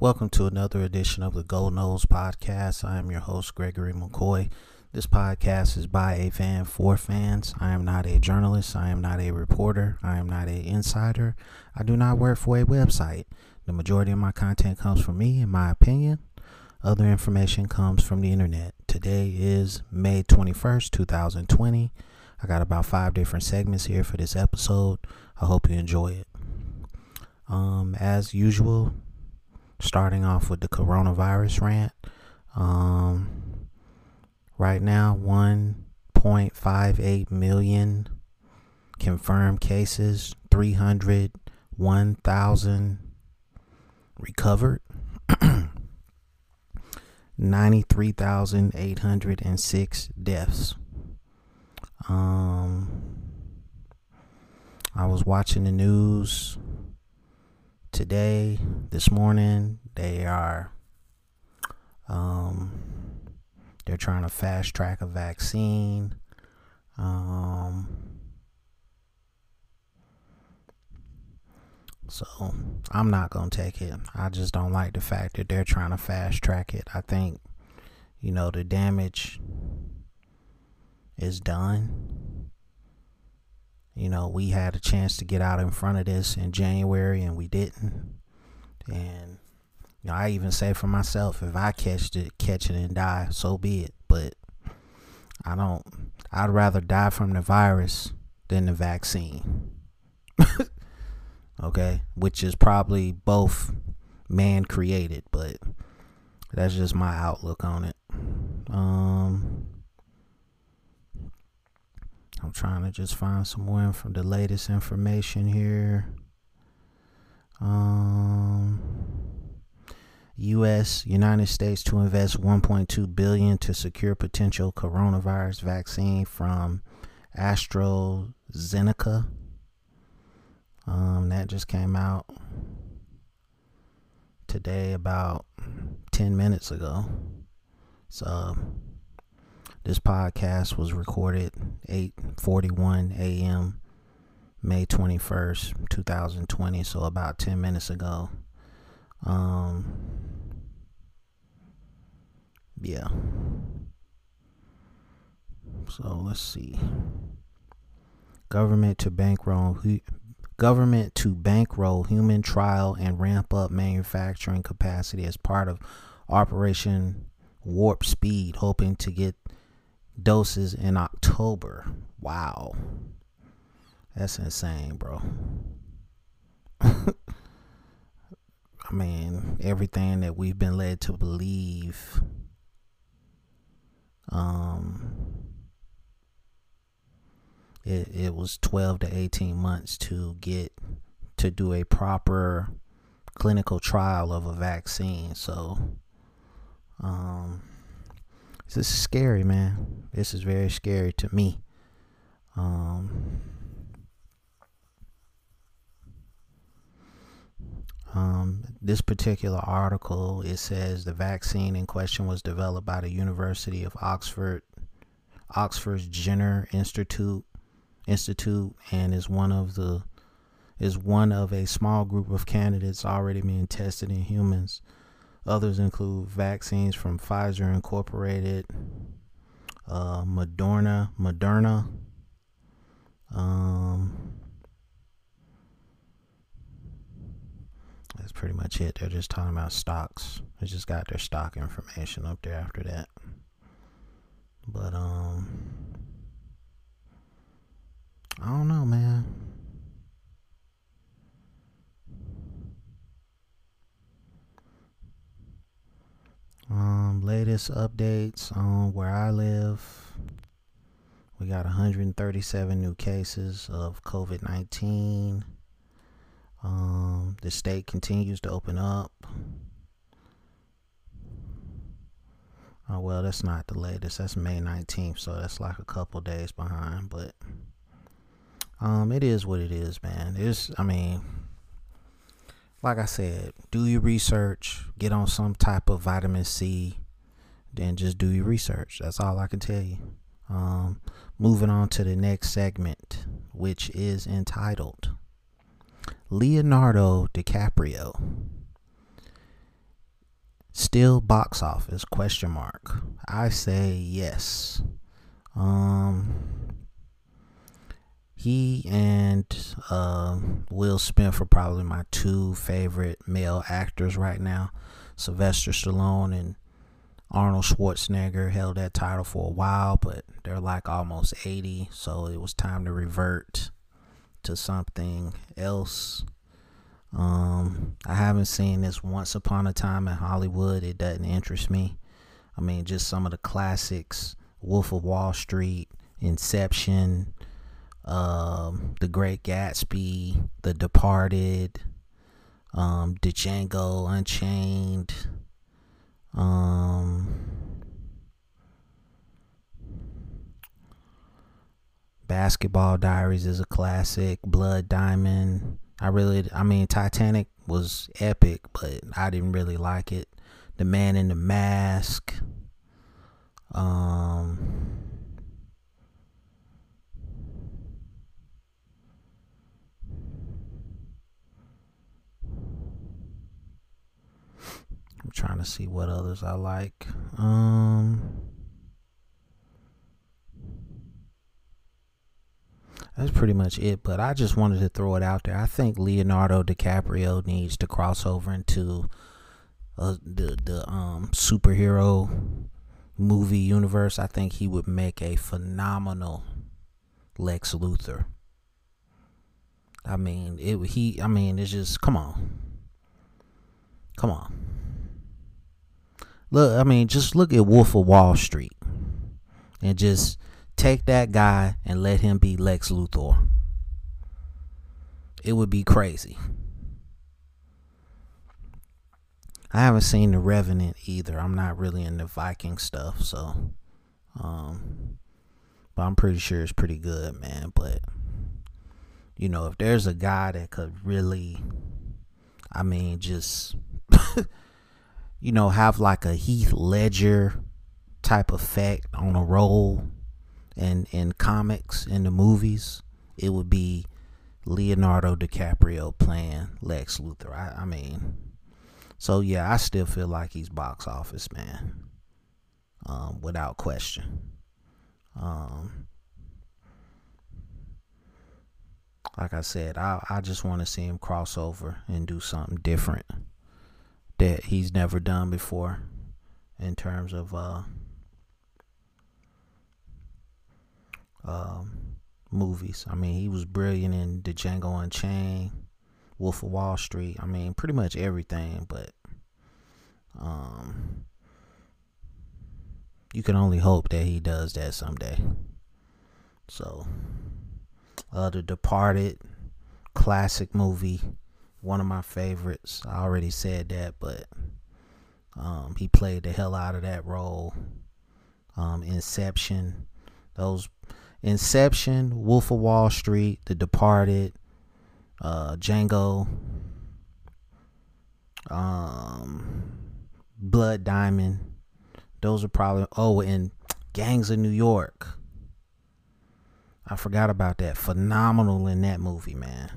Welcome to another edition of the Gold Nose Podcast. I am your host, Gregory McCoy. This podcast is by a fan for fans. I am not a journalist. I am not a reporter. I am not an insider. I do not work for a website. The majority of my content comes from me, in my opinion. Other information comes from the internet. Today is May 21st, 2020. I got about five different segments here for this episode. I hope you enjoy it. Um, as usual, starting off with the coronavirus rant. Um, right now, 1.58 million confirmed cases, 301,000 recovered, 93,806 deaths. Um, I was watching the news today, this morning. They are, um, they're trying to fast track a vaccine. Um, so I'm not gonna take it. I just don't like the fact that they're trying to fast track it. I think, you know, the damage is done. You know, we had a chance to get out in front of this in January and we didn't. And you know, I even say for myself, if I catch it, catch it and die, so be it. But I don't. I'd rather die from the virus than the vaccine. okay, which is probably both man created, but that's just my outlook on it. Um, I'm trying to just find some more from the latest information here. Um, U.S. United States to invest 1.2 billion to secure potential coronavirus vaccine from AstraZeneca. Um, that just came out today about 10 minutes ago. So this podcast was recorded 8:41 a.m. May 21st, 2020, so about 10 minutes ago. Um yeah. So let's see. Government to bankroll government to bankroll human trial and ramp up manufacturing capacity as part of Operation Warp Speed, hoping to get doses in October. Wow. That's insane, bro. I mean, everything that we've been led to believe um it it was 12 to 18 months to get to do a proper clinical trial of a vaccine. So um this is scary, man. This is very scary to me. Um, um, this particular article it says the vaccine in question was developed by the University of Oxford, Oxford's Jenner Institute, Institute, and is one of the is one of a small group of candidates already being tested in humans. Others include vaccines from Pfizer Incorporated, uh, Moderna, Moderna. Um, that's pretty much it. They're just talking about stocks. They just got their stock information up there after that. But um, I don't know, man. Um, latest updates on where I live. We got 137 new cases of COVID 19. Um, the state continues to open up. Oh, well, that's not the latest. That's May 19th, so that's like a couple days behind. But um, it is what it is, man. It's, I mean, like I said, do your research, get on some type of vitamin C, then just do your research. That's all I can tell you. Um, moving on to the next segment, which is entitled Leonardo DiCaprio. Still box office question mark. I say yes. Um he and uh, Will Smith are probably my two favorite male actors right now. Sylvester Stallone and Arnold Schwarzenegger held that title for a while, but they're like almost 80, so it was time to revert to something else. Um, I haven't seen this Once Upon a Time in Hollywood. It doesn't interest me. I mean, just some of the classics Wolf of Wall Street, Inception, um, The Great Gatsby, The Departed, um, Django Unchained. Um, Basketball Diaries is a classic. Blood Diamond. I really, I mean, Titanic was epic, but I didn't really like it. The Man in the Mask. Um, I'm trying to see what others I like. Um, that's pretty much it. But I just wanted to throw it out there. I think Leonardo DiCaprio needs to cross over into uh, the the um, superhero movie universe. I think he would make a phenomenal Lex Luthor. I mean, it he. I mean, it's just come on, come on. Look, I mean, just look at Wolf of Wall Street, and just take that guy and let him be Lex Luthor. It would be crazy. I haven't seen The Revenant either. I'm not really into Viking stuff, so um but I'm pretty sure it's pretty good, man, but you know, if there's a guy that could really I mean just you know, have like a Heath Ledger type effect on a role in in comics in the movies, it would be Leonardo DiCaprio playing Lex Luthor. I, I mean, so yeah, I still feel like he's box office man, um, without question. Um, like I said, I I just want to see him cross over and do something different that he's never done before in terms of uh um, movies. I mean, he was brilliant in The Django Unchained, Wolf of Wall Street. I mean, pretty much everything. But um, you can only hope that he does that someday. So, uh, The Departed, classic movie, one of my favorites. I already said that, but um, he played the hell out of that role. Um, Inception, those Inception, Wolf of Wall Street, The Departed, uh, Django, um, Blood Diamond. Those are probably oh, and Gangs of New York. I forgot about that. Phenomenal in that movie, man.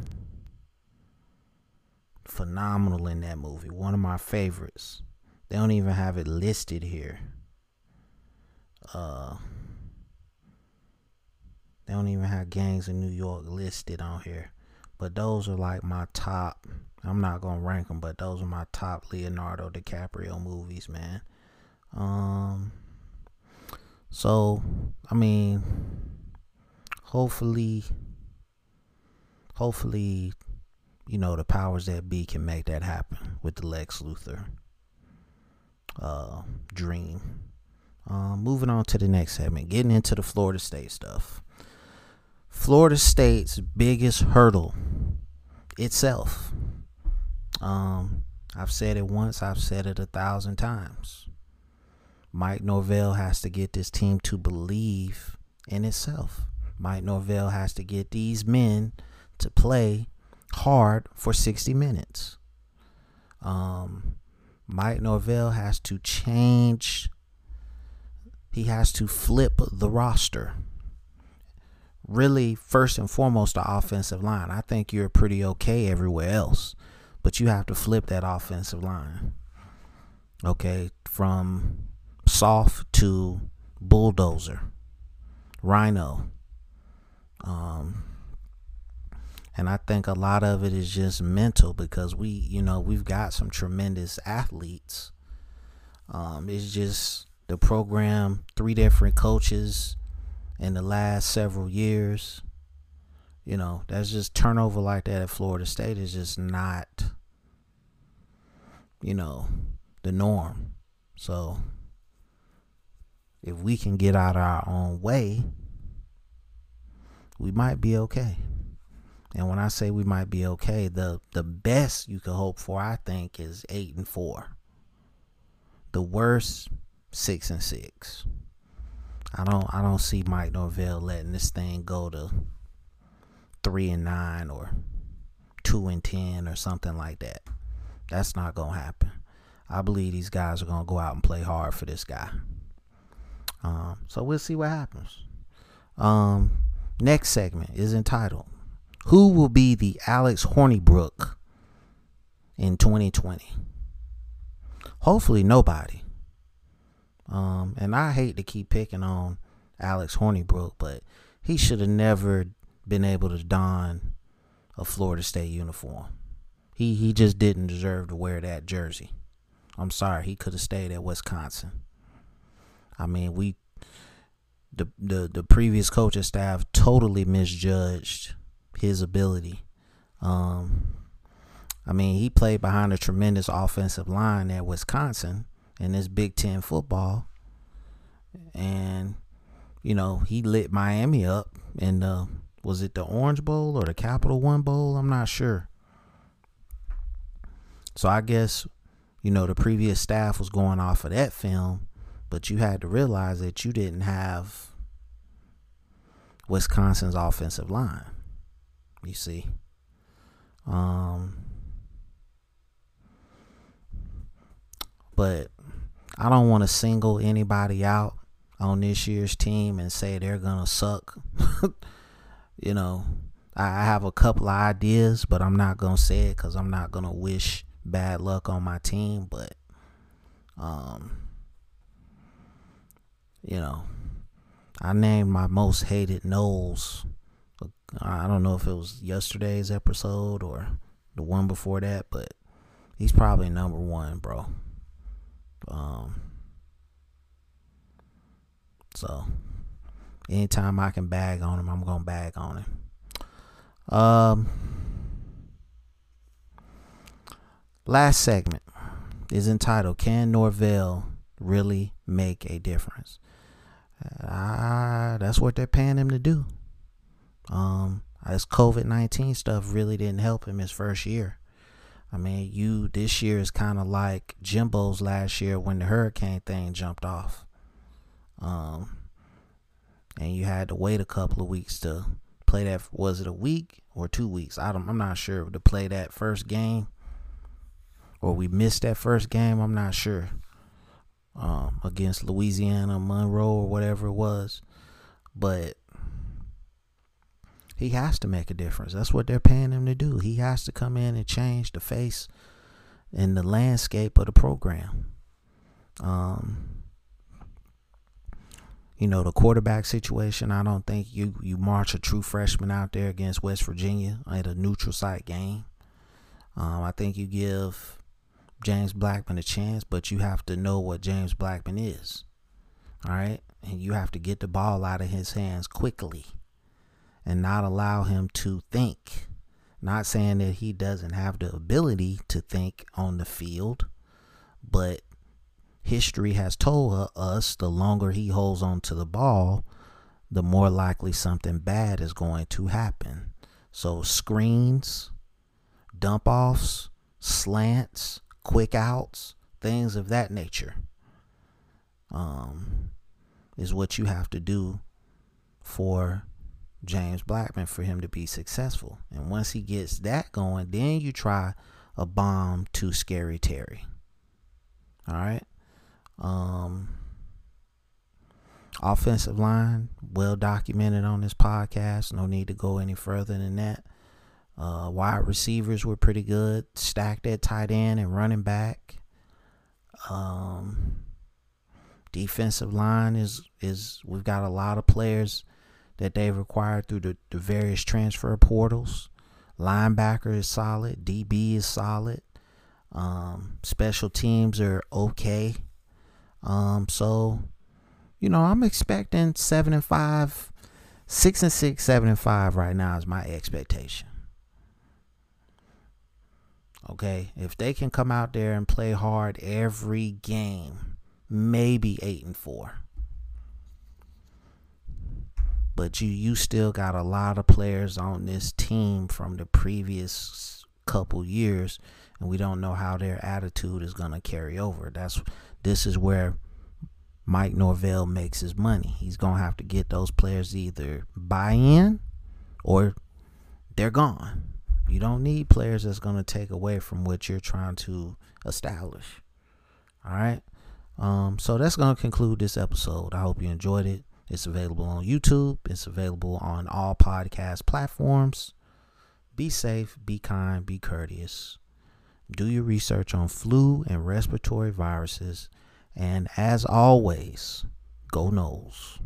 Phenomenal in that movie. One of my favorites. They don't even have it listed here. Uh they don't even have gangs in New York listed on here. But those are like my top. I'm not gonna rank them, but those are my top Leonardo DiCaprio movies, man. Um. So, I mean, hopefully, hopefully, you know, the powers that be can make that happen with the Lex Luthor uh, dream. Um, moving on to the next segment, getting into the Florida State stuff. Florida State's biggest hurdle itself. Um, I've said it once, I've said it a thousand times. Mike Norvell has to get this team to believe in itself. Mike Norvell has to get these men to play hard for 60 minutes. Um, Mike Norvell has to change, he has to flip the roster really first and foremost the offensive line. I think you're pretty okay everywhere else, but you have to flip that offensive line. Okay, from soft to bulldozer, rhino. Um, and I think a lot of it is just mental because we, you know, we've got some tremendous athletes. Um, it's just the program, three different coaches in the last several years. You know, that's just turnover like that at Florida State is just not, you know, the norm. So if we can get out of our own way, we might be okay. And when I say we might be okay, the the best you could hope for, I think, is eight and four. The worst, six and six. I don't I don't see Mike Norvell letting this thing go to three and nine or two and ten or something like that. That's not gonna happen. I believe these guys are gonna go out and play hard for this guy. Um, so we'll see what happens. Um, next segment is entitled who will be the Alex Hornibrook in 2020? Hopefully, nobody. Um, and I hate to keep picking on Alex Hornibrook, but he should have never been able to don a Florida State uniform. He he just didn't deserve to wear that jersey. I'm sorry, he could have stayed at Wisconsin. I mean, we the the the previous coaching staff totally misjudged his ability. Um, I mean, he played behind a tremendous offensive line at Wisconsin in this Big Ten football, and you know he lit Miami up in the was it the Orange Bowl or the Capital One Bowl? I'm not sure. So I guess you know the previous staff was going off of that film, but you had to realize that you didn't have Wisconsin's offensive line. You see. Um but I don't want to single anybody out on this year's team and say they're gonna suck. you know, I have a couple of ideas, but I'm not gonna say it because I'm not gonna wish bad luck on my team. But, um, you know, I named my most hated Noles I don't know if it was yesterday's episode or the one before that, but he's probably number one, bro. Um, so anytime I can bag on him, I'm gonna bag on him. Um, last segment is entitled "Can Norvell Really Make a Difference?" Ah, uh, that's what they're paying him to do. Um, this COVID nineteen stuff really didn't help him his first year. I mean, you this year is kind of like Jimbo's last year when the hurricane thing jumped off. Um, and you had to wait a couple of weeks to play that. Was it a week or two weeks? I don't. I'm not sure to play that first game, or we missed that first game. I'm not sure. Um, against Louisiana Monroe or whatever it was, but he has to make a difference. That's what they're paying him to do. He has to come in and change the face and the landscape of the program. Um, you know, the quarterback situation, I don't think you, you march a true freshman out there against West Virginia at a neutral site game. Um, I think you give James Blackman a chance, but you have to know what James Blackman is. All right? And you have to get the ball out of his hands quickly and not allow him to think. Not saying that he doesn't have the ability to think on the field, but history has told us the longer he holds on to the ball, the more likely something bad is going to happen. So, screens, dump offs, slants, quick outs, things of that nature um, is what you have to do for James Blackman for him to be successful. And once he gets that going, then you try a bomb to Scary Terry. All right. Um, offensive line, well documented on this podcast. No need to go any further than that. Uh, wide receivers were pretty good, stacked at tight end and running back. Um, defensive line is is we've got a lot of players that they've acquired through the, the various transfer portals. Linebacker is solid. DB is solid. Um, special teams are okay. Um, so, you know, I'm expecting seven and five, six and six, seven and five right now is my expectation. Okay, if they can come out there and play hard every game, maybe eight and four. But you you still got a lot of players on this team from the previous couple years and we don't know how their attitude is going to carry over. That's this is where Mike Norvell makes his money. He's going to have to get those players either buy in or they're gone. You don't need players that's going to take away from what you're trying to establish. All right. Um, so that's going to conclude this episode. I hope you enjoyed it. It's available on YouTube. It's available on all podcast platforms. Be safe, be kind, be courteous. Do your research on flu and respiratory viruses. And as always, go Noles.